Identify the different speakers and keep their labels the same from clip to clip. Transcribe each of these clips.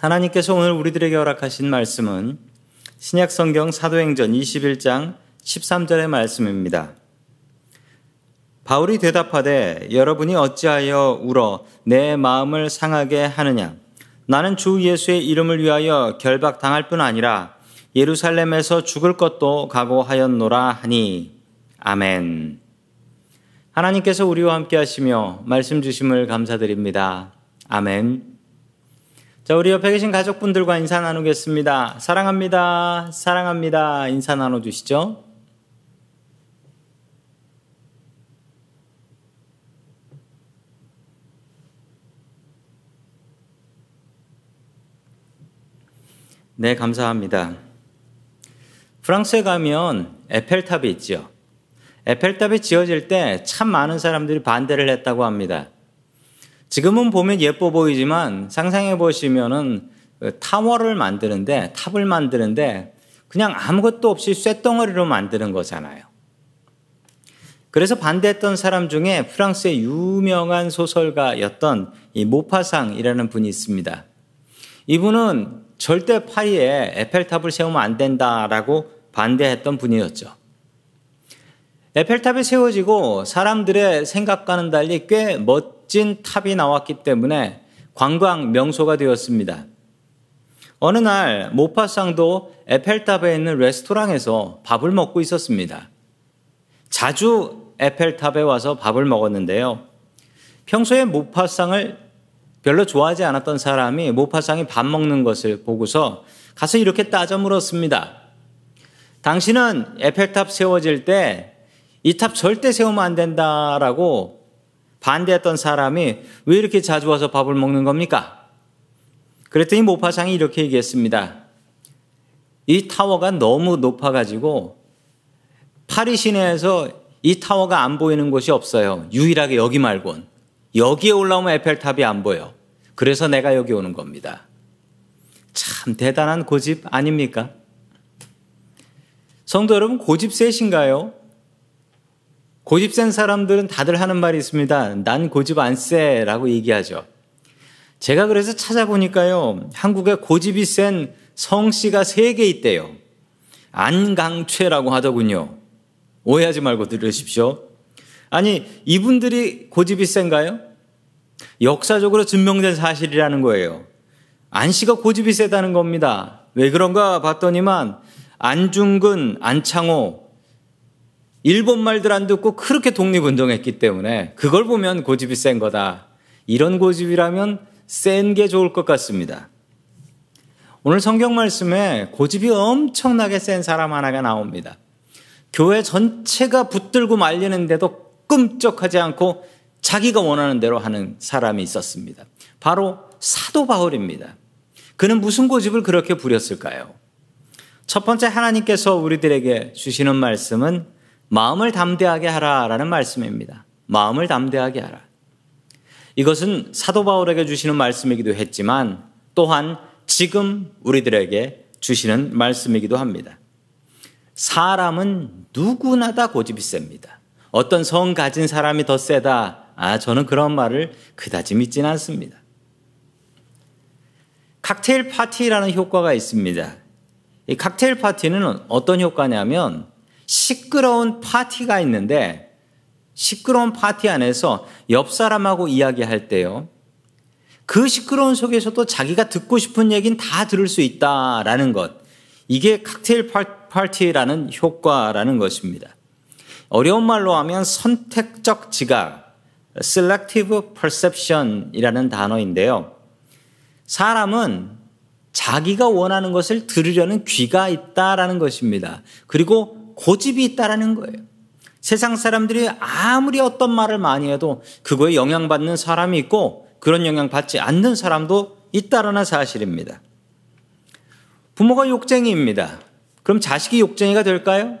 Speaker 1: 하나님께서 오늘 우리들에게 허락하신 말씀은 신약 성경 사도행전 21장 13절의 말씀입니다. 바울이 대답하되 여러분이 어찌하여 울어 내 마음을 상하게 하느냐 나는 주 예수의 이름을 위하여 결박당할 뿐 아니라 예루살렘에서 죽을 것도 각오하였노라 하니 아멘. 하나님께서 우리와 함께 하시며 말씀 주심을 감사드립니다. 아멘. 자, 우리 옆에 계신 가족분들과 인사 나누겠습니다. 사랑합니다. 사랑합니다. 인사 나눠주시죠. 네, 감사합니다. 프랑스에 가면 에펠탑이 있죠. 에펠탑이 지어질 때 참 많은 사람들이 반대를 했다고 합니다. 지금은 보면 예뻐 보이지만 상상해 보시면은 그 타워를 만드는데 탑을 만드는데 그냥 아무것도 없이 쇳덩어리로 만드는 거잖아요. 그래서 반대했던 사람 중에 프랑스의 유명한 소설가였던 이 모파상이라는 분이 있습니다. 이분은 절대 파리에 에펠탑을 세우면 안 된다라고 반대했던 분이었죠. 에펠탑이 세워지고 사람들의 생각과는 달리 꽤 멋 진 탑이 나왔기 때문에 관광 명소가 되었습니다. 어느 날 모파상도 에펠탑에 있는 레스토랑에서 밥을 먹고 있었습니다. 자주 에펠탑에 와서 밥을 먹었는데요. 평소에 모파상을 별로 좋아하지 않았던 사람이 모파상이 밥 먹는 것을 보고서 가서 이렇게 따져 물었습니다. 당신은 에펠탑 세워질 때 이 탑 절대 세우면 안 된다라고 반대했던 사람이 왜 이렇게 자주 와서 밥을 먹는 겁니까? 그랬더니 모파상이 이렇게 얘기했습니다. 이 타워가 너무 높아가지고 파리 시내에서 이 타워가 안 보이는 곳이 없어요. 유일하게 여기 말곤. 여기에 올라오면 에펠탑이 안 보여. 그래서 내가 여기 오는 겁니다. 참 대단한 고집 아닙니까? 성도 여러분, 고집 세신가요? 고집 센 사람들은 다들 하는 말이 있습니다. 난 고집 안 쎄라고 얘기하죠. 제가 그래서 찾아보니까요. 한국에 고집이 센 성씨가 세개 있대요. 안강최라고 하더군요. 오해하지 말고 들으십시오. 아니, 이분들이 고집이 센가요? 역사적으로 증명된 사실이라는 거예요. 안 씨가 고집이 세다는 겁니다. 왜 그런가 봤더니만 안중근, 안창호, 일본 말들 안 듣고 그렇게 독립운동했기 때문에 그걸 보면 고집이 센 거다. 이런 고집이라면 센 게 좋을 것 같습니다. 오늘 성경 말씀에 고집이 엄청나게 센 사람 하나가 나옵니다. 교회 전체가 붙들고 말리는데도 끔쩍하지 않고 자기가 원하는 대로 하는 사람이 있었습니다. 바로 사도 바울입니다. 그는 무슨 고집을 그렇게 부렸을까요? 첫 번째 하나님께서 우리들에게 주시는 말씀은 마음을 담대하게 하라라는 말씀입니다. 마음을 담대하게 하라. 이것은 사도 바울에게 주시는 말씀이기도 했지만 또한 지금 우리들에게 주시는 말씀이기도 합니다. 사람은 누구나 다 고집이 셉니다. 어떤 성 가진 사람이 더 세다. 아, 저는 그런 말을 그다지 믿지는 않습니다. 칵테일 파티라는 효과가 있습니다. 이 칵테일 파티는 어떤 효과냐면 시끄러운 파티가 있는데 시끄러운 파티 안에서 옆 사람하고 이야기할 때요. 그 시끄러운 속에서도 자기가 듣고 싶은 얘기는 다 들을 수 있다라는 것. 이게 칵테일 파티라는 효과라는 것입니다. 어려운 말로 하면 선택적 지각, selective perception이라는 단어인데요. 사람은 자기가 원하는 것을 들으려는 귀가 있다라는 것입니다. 그리고 고집이 있다라는 거예요. 세상 사람들이 아무리 어떤 말을 많이 해도 그거에 영향받는 사람이 있고 그런 영향 받지 않는 사람도 있다라는 사실입니다. 부모가 욕쟁이입니다. 그럼 자식이 욕쟁이가 될까요?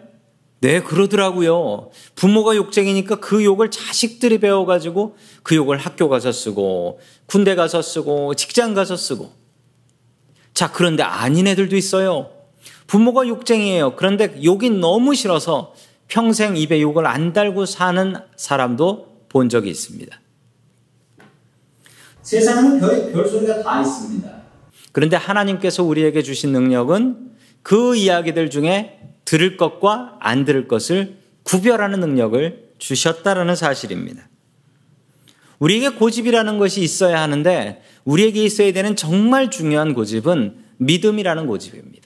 Speaker 1: 네, 그러더라고요. 부모가 욕쟁이니까 그 욕을 자식들이 배워가지고 그 욕을 학교 가서 쓰고, 군대 가서 쓰고, 직장 가서 쓰고. 자, 그런데 아닌 애들도 있어요. 부모가 욕쟁이에요. 그런데 욕이 너무 싫어서 평생 입에 욕을 안 달고 사는 사람도 본 적이 있습니다. 세상은 별, 별 소리가 다 있습니다. 그런데 하나님께서 우리에게 주신 능력은 그 이야기들 중에 들을 것과 안 들을 것을 구별하는 능력을 주셨다라는 사실입니다. 우리에게 고집이라는 것이 있어야 하는데 우리에게 있어야 되는 정말 중요한 고집은 믿음이라는 고집입니다.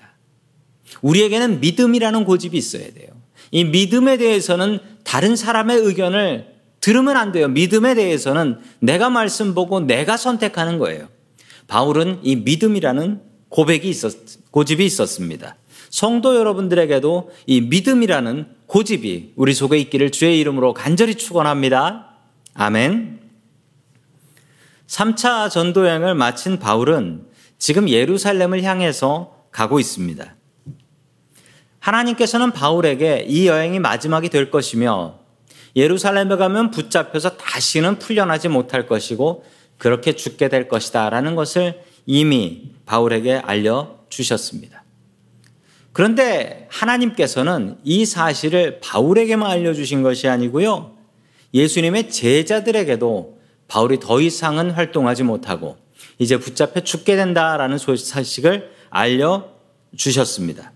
Speaker 1: 우리에게는 믿음이라는 고집이 있어야 돼요. 이 믿음에 대해서는 다른 사람의 의견을 들으면 안 돼요. 믿음에 대해서는 내가 말씀 보고 내가 선택하는 거예요. 바울은 이 믿음이라는 고백이 있었, 고집이 있었습니다. 성도 여러분들에게도 이 믿음이라는 고집이 우리 속에 있기를 주의 이름으로 간절히 축원합니다. 아멘. 3차 전도 여행을 마친 바울은 지금 예루살렘을 향해서 가고 있습니다. 하나님께서는 바울에게 이 여행이 마지막이 될 것이며 예루살렘에 가면 붙잡혀서 다시는 풀려나지 못할 것이고 그렇게 죽게 될 것이다 라는 것을 이미 바울에게 알려주셨습니다. 그런데 하나님께서는 이 사실을 바울에게만 알려주신 것이 아니고요. 예수님의 제자들에게도 바울이 더 이상은 활동하지 못하고 이제 붙잡혀 죽게 된다라는 사실을 알려주셨습니다.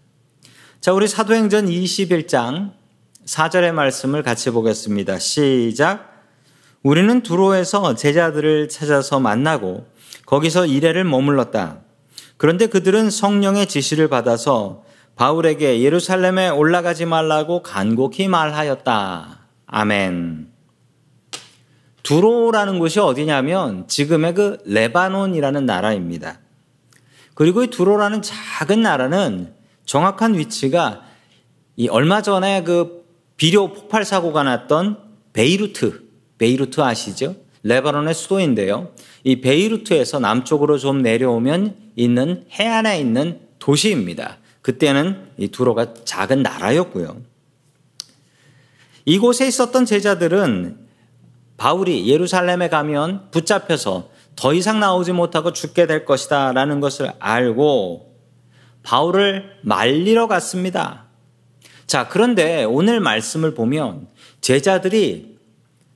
Speaker 1: 자, 우리 사도행전 21장 4절의 말씀을 같이 보겠습니다. 시작. 우리는 두로에서 제자들을 찾아서 만나고 거기서 이래를 머물렀다. 그런데 그들은 성령의 지시를 받아서 바울에게 예루살렘에 올라가지 말라고 간곡히 말하였다. 아멘. 두로라는 곳이 어디냐면 지금의 그 레바논이라는 나라입니다. 그리고 이 두로라는 작은 나라는 정확한 위치가 이 얼마 전에 그 비료 폭발 사고가 났던 베이루트, 베이루트 아시죠? 레바논의 수도인데요. 이 베이루트에서 남쪽으로 좀 내려오면 있는 해안에 있는 도시입니다. 그때는 이 두로가 작은 나라였고요. 이곳에 있었던 제자들은 바울이 예루살렘에 가면 붙잡혀서 더 이상 나오지 못하고 죽게 될 것이다 라는 것을 알고 바울을 말리러 갔습니다. 자, 그런데 오늘 말씀을 보면 제자들이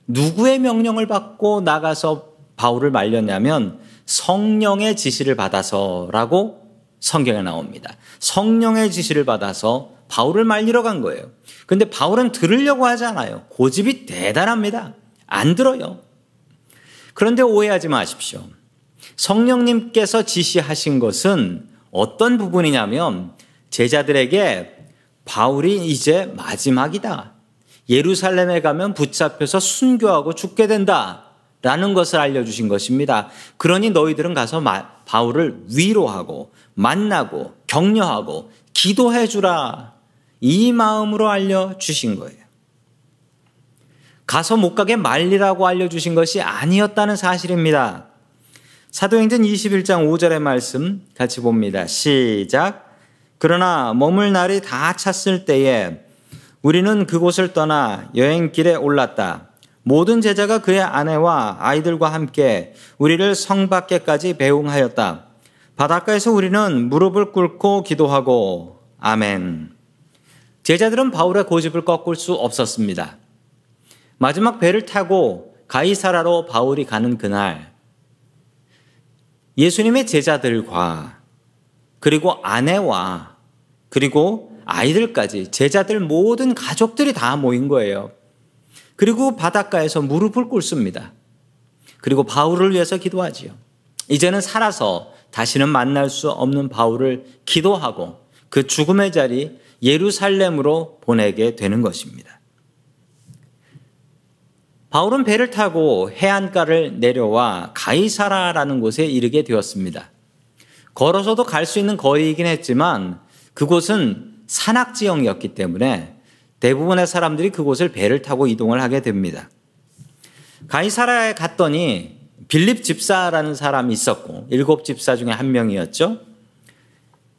Speaker 1: 누구의 명령을 받고 나가서 바울을 말렸냐면 성령의 지시를 받아서라고 성경에 나옵니다. 성령의 지시를 받아서 바울을 말리러 간 거예요. 근데 바울은 들으려고 하지 않아요. 고집이 대단합니다. 안 들어요. 그런데 오해하지 마십시오. 성령님께서 지시하신 것은 어떤 부분이냐면 제자들에게 바울이 이제 마지막이다. 예루살렘에 가면 붙잡혀서 순교하고 죽게 된다. 라는 것을 알려주신 것입니다. 그러니 너희들은 가서 바울을 위로하고 만나고 격려하고 기도해 주라. 이 마음으로 알려주신 거예요. 가서 못 가게 말리라고 알려주신 것이 아니었다는 사실입니다. 사도행전 21장 5절의 말씀 같이 봅니다. 시작. 그러나 머물 날이 다 찼을 때에 우리는 그곳을 떠나 여행길에 올랐다. 모든 제자가 그의 아내와 아이들과 함께 우리를 성 밖에까지 배웅하였다. 바닷가에서 우리는 무릎을 꿇고 기도하고 아멘. 제자들은 바울의 고집을 꺾을 수 없었습니다. 마지막 배를 타고 가이사라로 바울이 가는 그날 예수님의 제자들과 그리고 아내와 그리고 아이들까지 제자들 모든 가족들이 다 모인 거예요. 그리고 바닷가에서 무릎을 꿇습니다. 그리고 바울을 위해서 기도하지요. 이제는 살아서 다시는 만날 수 없는 바울을 기도하고 그 죽음의 자리 예루살렘으로 보내게 되는 것입니다. 바울은 배를 타고 해안가를 내려와 가이사라라는 곳에 이르게 되었습니다. 걸어서도 갈 수 있는 거리이긴 했지만 그곳은 산악 지형이었기 때문에 대부분의 사람들이 그곳을 배를 타고 이동을 하게 됩니다. 가이사라에 갔더니 빌립 집사라는 사람이 있었고 일곱 집사 중에 한 명이었죠.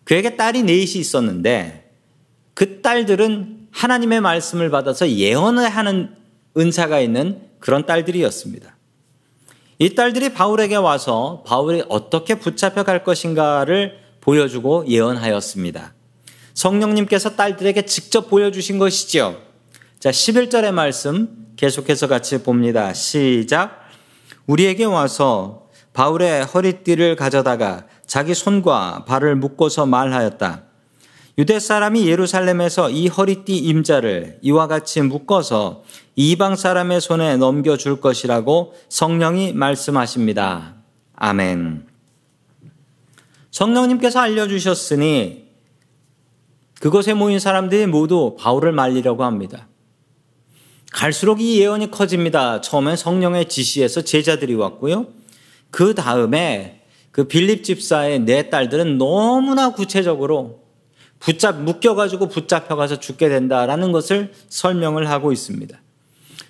Speaker 1: 그에게 딸이 넷이 있었는데 그 딸들은 하나님의 말씀을 받아서 예언을 하는 은사가 있는 그런 딸들이었습니다. 이 딸들이 바울에게 와서 바울이 어떻게 붙잡혀 갈 것인가를 보여주고 예언하였습니다. 성령님께서 딸들에게 직접 보여주신 것이지요. 자, 11절의 말씀 계속해서 같이 봅니다. 시작. 우리에게 와서 바울의 허리띠를 가져다가 자기 손과 발을 묶고서 말하였다. 유대 사람이 예루살렘에서 이 허리띠 임자를 이와 같이 묶어서 이방 사람의 손에 넘겨줄 것이라고 성령이 말씀하십니다. 아멘. 성령님께서 알려주셨으니 그곳에 모인 사람들이 모두 바울을 말리려고 합니다. 갈수록 이 예언이 커집니다. 처음엔 성령의 지시에서 제자들이 왔고요. 그 다음에 그 빌립 집사의 네 딸들은 너무나 구체적으로 붙잡 묶여가지고 붙잡혀가서 죽게 된다라는 것을 설명을 하고 있습니다.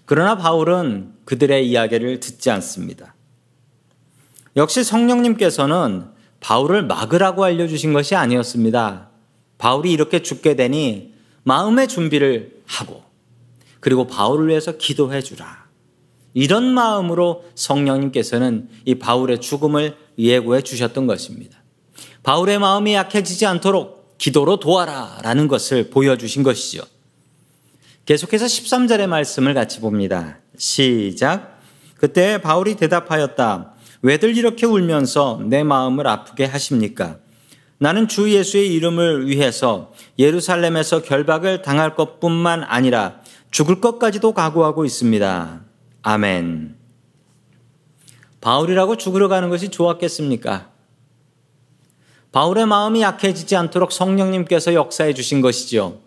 Speaker 1: 그러나 바울은 그들의 이야기를 듣지 않습니다. 역시 성령님께서는 바울을 막으라고 알려주신 것이 아니었습니다. 바울이 이렇게 죽게 되니 마음의 준비를 하고 그리고 바울을 위해서 기도해 주라. 이런 마음으로 성령님께서는 이 바울의 죽음을 예고해 주셨던 것입니다. 바울의 마음이 약해지지 않도록 기도로 도와라 라는 것을 보여주신 것이죠. 계속해서 13절의 말씀을 같이 봅니다. 시작. 그때 바울이 대답하였다. 왜들 이렇게 울면서 내 마음을 아프게 하십니까? 나는 주 예수의 이름을 위해서 예루살렘에서 결박을 당할 것 뿐만 아니라 죽을 것까지도 각오하고 있습니다. 아멘. 바울이라고 죽으러 가는 것이 좋았겠습니까? 바울의 마음이 약해지지 않도록 성령님께서 역사해 주신 것이지요.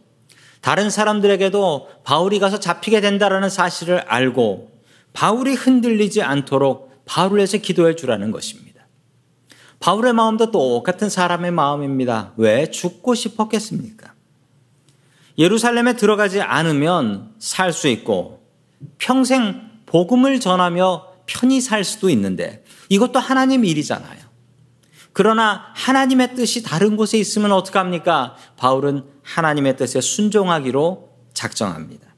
Speaker 1: 다른 사람들에게도 바울이 가서 잡히게 된다라는 사실을 알고 바울이 흔들리지 않도록 바울을 위해서 기도해 주라는 것입니다. 바울의 마음도 똑같은 사람의 마음입니다. 왜 죽고 싶었겠습니까? 예루살렘에 들어가지 않으면 살 수 있고 평생 복음을 전하며 편히 살 수도 있는데 이것도 하나님 일이잖아요. 그러나 하나님의 뜻이 다른 곳에 있으면 어떡합니까? 바울은 하나님의 뜻에 순종하기로 작정합니다.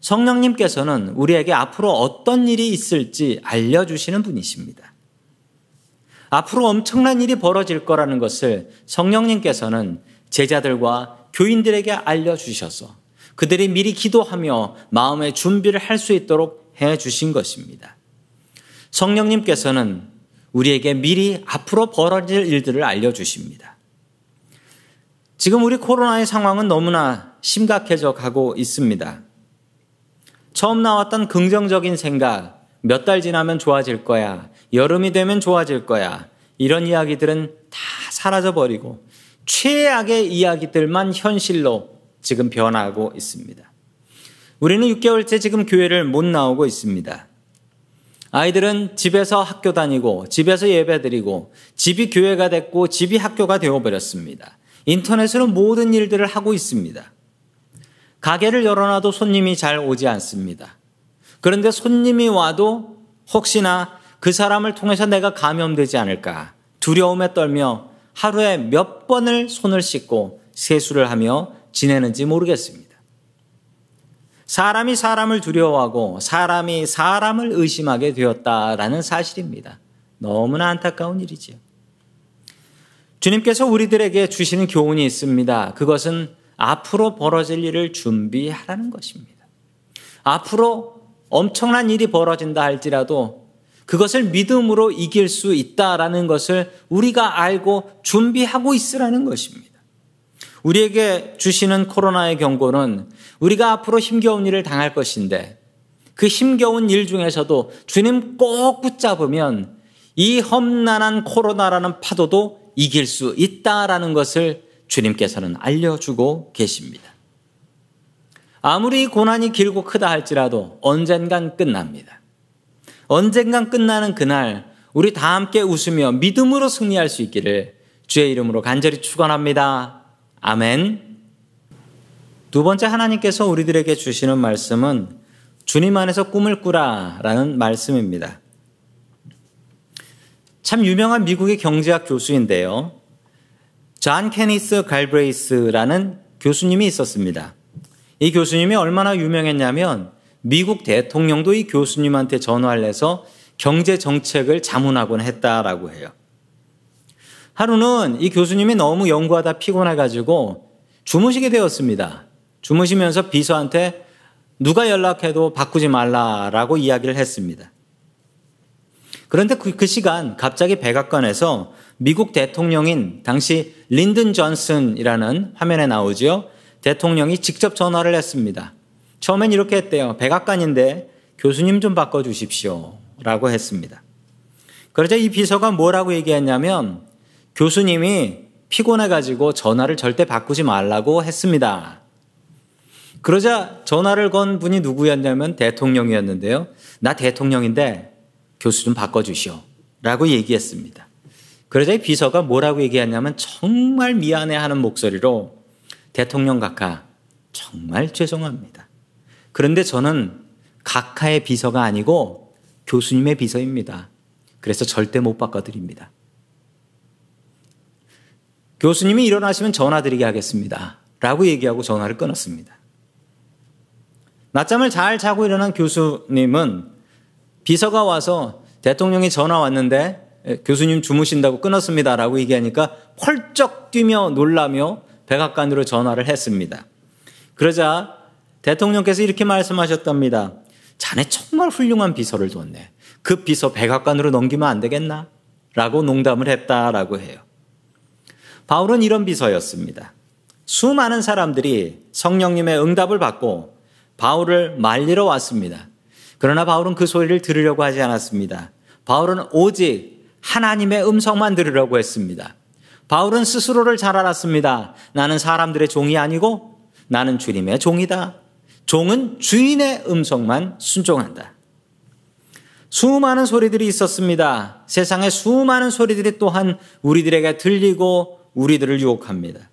Speaker 1: 성령님께서는 우리에게 앞으로 어떤 일이 있을지 알려주시는 분이십니다. 앞으로 엄청난 일이 벌어질 거라는 것을 성령님께서는 제자들과 교인들에게 알려주셔서 그들이 미리 기도하며 마음의 준비를 할 수 있도록 해 주신 것입니다. 성령님께서는 우리에게 미리 앞으로 벌어질 일들을 알려주십니다. 지금 우리 코로나의 상황은 너무나 심각해져 가고 있습니다. 처음 나왔던 긍정적인 생각, 몇 달 지나면 좋아질 거야, 여름이 되면 좋아질 거야, 이런 이야기들은 다 사라져버리고 최악의 이야기들만 현실로 지금 변하고 있습니다. 우리는 6개월째 지금 교회를 못 나오고 있습니다. 아이들은 집에서 학교 다니고 집에서 예배 드리고 집이 교회가 됐고 집이 학교가 되어버렸습니다. 인터넷으로 모든 일들을 하고 있습니다. 가게를 열어놔도 손님이 잘 오지 않습니다. 그런데 손님이 와도 혹시나 그 사람을 통해서 내가 감염되지 않을까 두려움에 떨며 하루에 몇 번을 손을 씻고 세수를 하며 지내는지 모르겠습니다. 사람이 사람을 두려워하고 사람이 사람을 의심하게 되었다라는 사실입니다. 너무나 안타까운 일이지요. 주님께서 우리들에게 주시는 교훈이 있습니다. 그것은 앞으로 벌어질 일을 준비하라는 것입니다. 앞으로 엄청난 일이 벌어진다 할지라도 그것을 믿음으로 이길 수 있다라는 것을 우리가 알고 준비하고 있으라는 것입니다. 우리에게 주시는 코로나의 경고는 우리가 앞으로 힘겨운 일을 당할 것인데 그 힘겨운 일 중에서도 주님 꼭 붙잡으면 이 험난한 코로나라는 파도도 이길 수 있다라는 것을 주님께서는 알려주고 계십니다. 아무리 고난이 길고 크다 할지라도 언젠간 끝납니다. 언젠간 끝나는 그날 우리 다 함께 웃으며 믿음으로 승리할 수 있기를 주의 이름으로 간절히 축원합니다. 아멘. 두 번째 하나님께서 우리들에게 주시는 말씀은 주님 안에서 꿈을 꾸라 라는 말씀입니다. 참 유명한 미국의 경제학 교수인데요. 존 케니스 갈브레이스라는 교수님이 있었습니다. 이 교수님이 얼마나 유명했냐면 미국 대통령도 이 교수님한테 전화를 해서 경제 정책을 자문하곤 했다라고 해요. 하루는 이 교수님이 너무 연구하다 피곤해가지고 주무시게 되었습니다. 주무시면서 비서한테 누가 연락해도 바꾸지 말라라고 이야기를 했습니다. 그런데 그, 그 시간 갑자기 백악관에서 미국 대통령인 당시 린든 존슨이라는 화면에 나오죠. 대통령이 직접 전화를 했습니다. 처음엔 이렇게 했대요. 백악관인데 교수님 좀 바꿔주십시오. 라고 했습니다. 그러자 이 비서가 뭐라고 얘기했냐면 교수님이 피곤해가지고 전화를 절대 바꾸지 말라고 했습니다. 그러자 전화를 건 분이 누구였냐면 대통령이었는데요. 나 대통령인데 교수 좀 바꿔주시오. 라고 얘기했습니다. 그러자 이 비서가 뭐라고 얘기했냐면 정말 미안해 하는 목소리로 대통령 각하, 정말 죄송합니다. 그런데 저는 각하의 비서가 아니고 교수님의 비서입니다. 그래서 절대 못 바꿔드립니다. 교수님이 일어나시면 전화 드리게 하겠습니다. 라고 얘기하고 전화를 끊었습니다. 낮잠을 잘 자고 일어난 교수님은 비서가 와서 대통령이 전화 왔는데 교수님 주무신다고 끊었습니다. 라고 얘기하니까 펄쩍 뛰며 놀라며 백악관으로 전화를 했습니다. 그러자 대통령께서 이렇게 말씀하셨답니다. 자네 정말 훌륭한 비서를 뒀네. 그 비서 백악관으로 넘기면 안 되겠나? 라고 농담을 했다라고 해요. 바울은 이런 비서였습니다. 수많은 사람들이 성령님의 응답을 받고 바울을 말리러 왔습니다. 그러나 바울은 그 소리를 들으려고 하지 않았습니다. 바울은 오직 하나님의 음성만 들으려고 했습니다. 바울은 스스로를 잘 알았습니다. 나는 사람들의 종이 아니고 나는 주님의 종이다. 종은 주인의 음성만 순종한다. 수많은 소리들이 있었습니다. 세상에 수많은 소리들이 또한 우리들에게 들리고 우리들을 유혹합니다.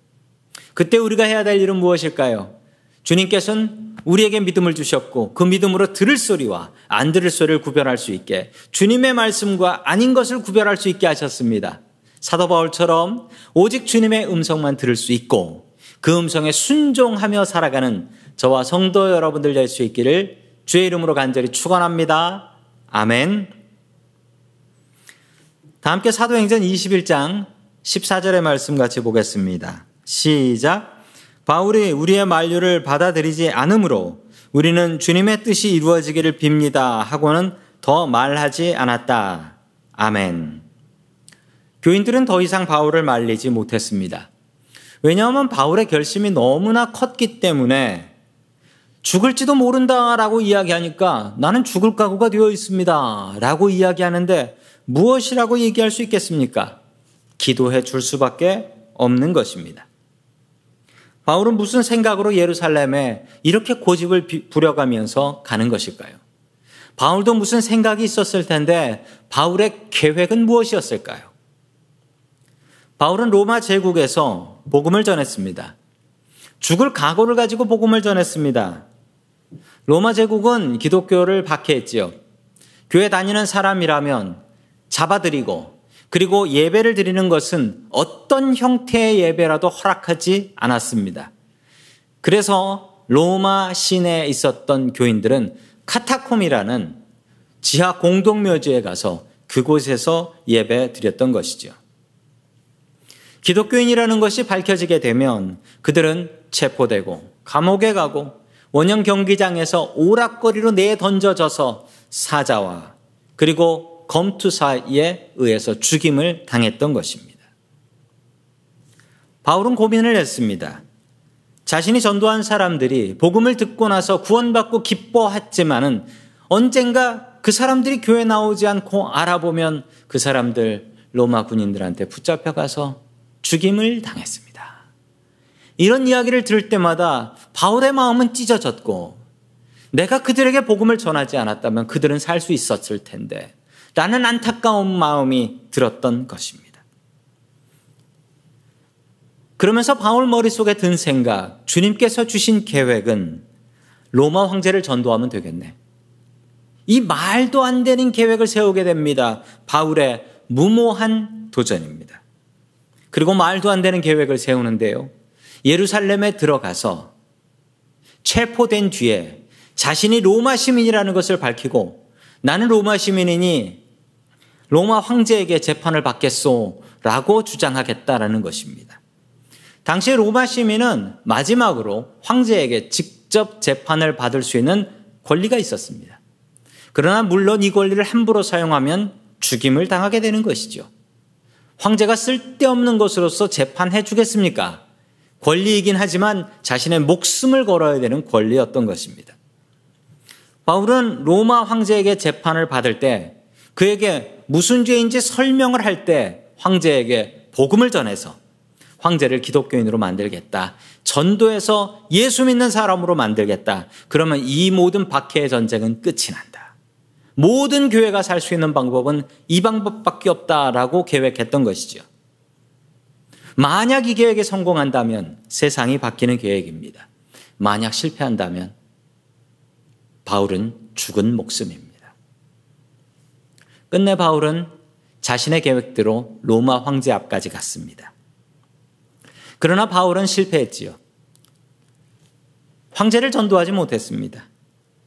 Speaker 1: 그때 우리가 해야 될 일은 무엇일까요? 주님께서는 우리에게 믿음을 주셨고 그 믿음으로 들을 소리와 안 들을 소리를 구별할 수 있게 주님의 말씀과 아닌 것을 구별할 수 있게 하셨습니다. 사도 바울처럼 오직 주님의 음성만 들을 수 있고 그 음성에 순종하며 살아가는 저와 성도 여러분들 될 수 있기를 주의 이름으로 간절히 축원합니다. 아멘. 다 함께 사도행전 21장 14절의 말씀 같이 보겠습니다. 시작. 바울이 우리의 만류를 받아들이지 않으므로 우리는 주님의 뜻이 이루어지기를 빕니다 하고는 더 말하지 않았다. 아멘. 교인들은 더 이상 바울을 말리지 못했습니다. 왜냐하면 바울의 결심이 너무나 컸기 때문에 죽을지도 모른다라고 이야기하니까 나는 죽을 각오가 되어 있습니다. 라고 이야기하는데 무엇이라고 얘기할 수 있겠습니까? 기도해 줄 수밖에 없는 것입니다. 바울은 무슨 생각으로 예루살렘에 이렇게 고집을 부려가면서 가는 것일까요? 바울도 무슨 생각이 있었을 텐데 바울의 계획은 무엇이었을까요? 바울은 로마 제국에서 복음을 전했습니다. 죽을 각오를 가지고 복음을 전했습니다. 로마 제국은 기독교를 박해했지요. 교회 다니는 사람이라면 잡아들이고 그리고 예배를 드리는 것은 어떤 형태의 예배라도 허락하지 않았습니다. 그래서 로마 시내에 있었던 교인들은 카타콤이라는 지하 공동묘지에 가서 그곳에서 예배 드렸던 것이죠. 기독교인이라는 것이 밝혀지게 되면 그들은 체포되고 감옥에 가고 원형 경기장에서 오락거리로 내던져져서 사자와 그리고 검투사에 의해서 죽임을 당했던 것입니다. 바울은 고민을 했습니다. 자신이 전도한 사람들이 복음을 듣고 나서 구원받고 기뻐했지만은 언젠가 그 사람들이 교회 나오지 않고 알아보면 그 사람들 로마 군인들한테 붙잡혀가서 죽임을 당했습니다. 이런 이야기를 들을 때마다 바울의 마음은 찢어졌고 내가 그들에게 복음을 전하지 않았다면 그들은 살 수 있었을 텐데 라는 안타까운 마음이 들었던 것입니다. 그러면서 바울 머릿속에 든 생각, 주님께서 주신 계획은 로마 황제를 전도하면 되겠네. 이 말도 안 되는 계획을 세우게 됩니다. 바울의 무모한 도전입니다. 그리고 말도 안 되는 계획을 세우는데요. 예루살렘에 들어가서 체포된 뒤에 자신이 로마 시민이라는 것을 밝히고 나는 로마 시민이니 로마 황제에게 재판을 받겠소 라고 주장하겠다라는 것입니다. 당시 로마 시민은 마지막으로 황제에게 직접 재판을 받을 수 있는 권리가 있었습니다. 그러나 물론 이 권리를 함부로 사용하면 죽임을 당하게 되는 것이죠. 황제가 쓸데없는 것으로서 재판해 주겠습니까? 권리이긴 하지만 자신의 목숨을 걸어야 되는 권리였던 것입니다. 바울은 로마 황제에게 재판을 받을 때 그에게 무슨 죄인지 설명을 할 때 황제에게 복음을 전해서 황제를 기독교인으로 만들겠다. 전도해서 예수 믿는 사람으로 만들겠다. 그러면 이 모든 박해의 전쟁은 끝이 난다. 모든 교회가 살 수 있는 방법은 이 방법밖에 없다라고 계획했던 것이죠. 만약 이 계획에 성공한다면 세상이 바뀌는 계획입니다. 만약 실패한다면 바울은 죽은 목숨입니다. 끝내 바울은 자신의 계획대로 로마 황제 앞까지 갔습니다. 그러나 바울은 실패했지요. 황제를 전도하지 못했습니다.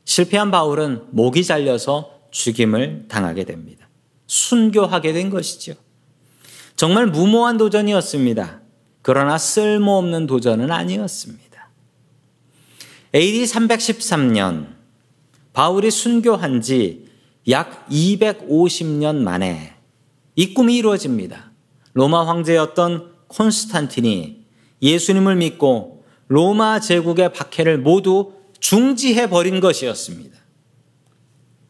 Speaker 1: 실패한 바울은 목이 잘려서 죽임을 당하게 됩니다. 순교하게 된 것이죠. 정말 무모한 도전이었습니다. 그러나 쓸모없는 도전은 아니었습니다. AD 313년 바울이 순교한 지 약 250년 만에 이 꿈이 이루어집니다. 로마 황제였던 콘스탄틴이 예수님을 믿고 로마 제국의 박해를 모두 중지해 버린 것이었습니다.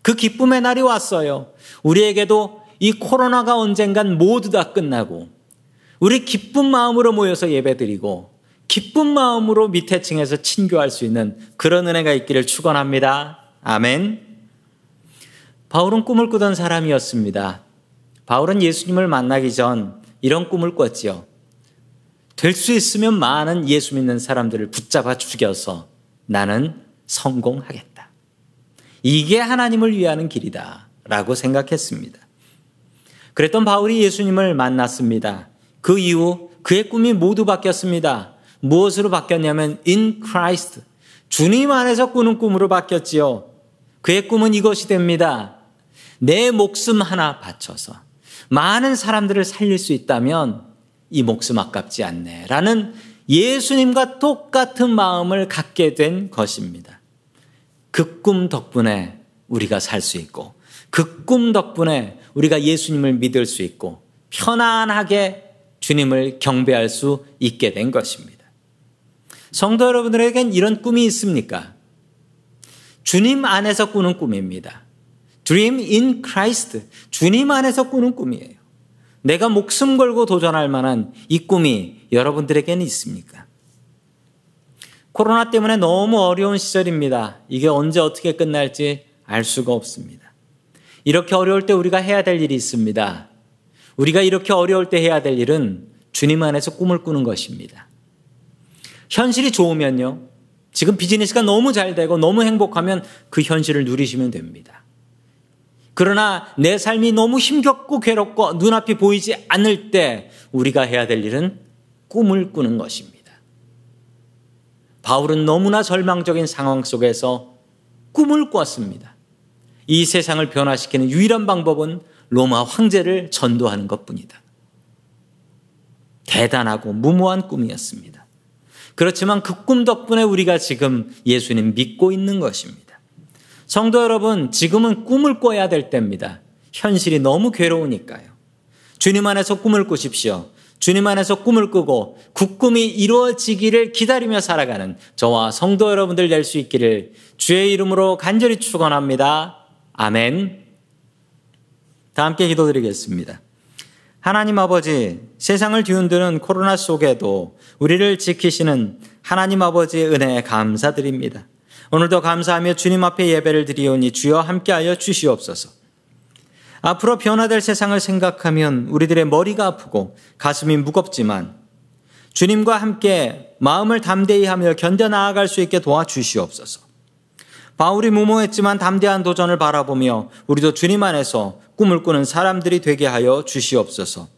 Speaker 1: 그 기쁨의 날이 왔어요. 우리에게도 이 코로나가 언젠간 모두 다 끝나고 우리 기쁜 마음으로 모여서 예배드리고 기쁜 마음으로 밑에 층에서 친교할 수 있는 그런 은혜가 있기를 축원합니다. 아멘. 바울은 꿈을 꾸던 사람이었습니다. 바울은 예수님을 만나기 전 이런 꿈을 꿨지요. 될 수 있으면 많은 예수 믿는 사람들을 붙잡아 죽여서 나는 성공하겠다. 이게 하나님을 위하는 길이다. 라고 생각했습니다. 그랬던 바울이 예수님을 만났습니다. 그 이후 그의 꿈이 모두 바뀌었습니다. 무엇으로 바뀌었냐면 in Christ 주님 안에서 꾸는 꿈으로 바뀌었지요. 그의 꿈은 이것이 됩니다. 내 목숨 하나 바쳐서 많은 사람들을 살릴 수 있다면 이 목숨 아깝지 않네. 라는 예수님과 똑같은 마음을 갖게 된 것입니다. 그 꿈 덕분에 우리가 살 수 있고 그 꿈 덕분에 우리가 예수님을 믿을 수 있고 편안하게 주님을 경배할 수 있게 된 것입니다. 성도 여러분들에겐 이런 꿈이 있습니까? 주님 안에서 꾸는 꿈입니다. Dream in Christ. 주님 안에서 꾸는 꿈이에요. 내가 목숨 걸고 도전할 만한 이 꿈이 여러분들에게는 있습니까? 코로나 때문에 너무 어려운 시절입니다. 이게 언제 어떻게 끝날지 알 수가 없습니다. 이렇게 어려울 때 우리가 해야 될 일이 있습니다. 우리가 이렇게 어려울 때 해야 될 일은 주님 안에서 꿈을 꾸는 것입니다. 현실이 좋으면요. 지금 비즈니스가 너무 잘 되고 너무 행복하면 그 현실을 누리시면 됩니다. 그러나 내 삶이 너무 힘겹고 괴롭고 눈앞이 보이지 않을 때 우리가 해야 될 일은 꿈을 꾸는 것입니다. 바울은 너무나 절망적인 상황 속에서 꿈을 꿨습니다. 이 세상을 변화시키는 유일한 방법은 로마 황제를 전도하는 것 뿐이다. 대단하고 무모한 꿈이었습니다. 그렇지만 그 꿈 덕분에 우리가 지금 예수님 믿고 있는 것입니다. 성도 여러분, 지금은 꿈을 꿔야 될 때입니다. 현실이 너무 괴로우니까요. 주님 안에서 꿈을 꾸십시오. 주님 안에서 꿈을 꾸고 그 꿈이 이루어지기를 기다리며 살아가는 저와 성도 여러분들 될 수 있기를 주의 이름으로 간절히 축원합니다. 아멘. 다 함께 기도드리겠습니다. 하나님 아버지, 세상을 뒤흔드는 코로나 속에도 우리를 지키시는 하나님 아버지의 은혜에 감사드립니다. 오늘도 감사하며 주님 앞에 예배를 드리오니 주여 함께하여 주시옵소서. 앞으로 변화될 세상을 생각하면 우리들의 머리가 아프고 가슴이 무겁지만 주님과 함께 마음을 담대히 하며 견뎌 나아갈 수 있게 도와주시옵소서. 바울이 무모했지만 담대한 도전을 바라보며 우리도 주님 안에서 꿈을 꾸는 사람들이 되게 하여 주시옵소서.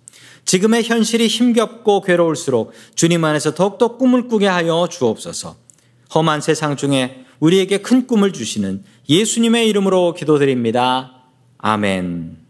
Speaker 1: 지금의 현실이 힘겹고 괴로울수록 주님 안에서 더욱더 꿈을 꾸게 하여 주옵소서. 험한 세상 중에 우리에게 큰 꿈을 주시는 예수님의 이름으로 기도드립니다. 아멘.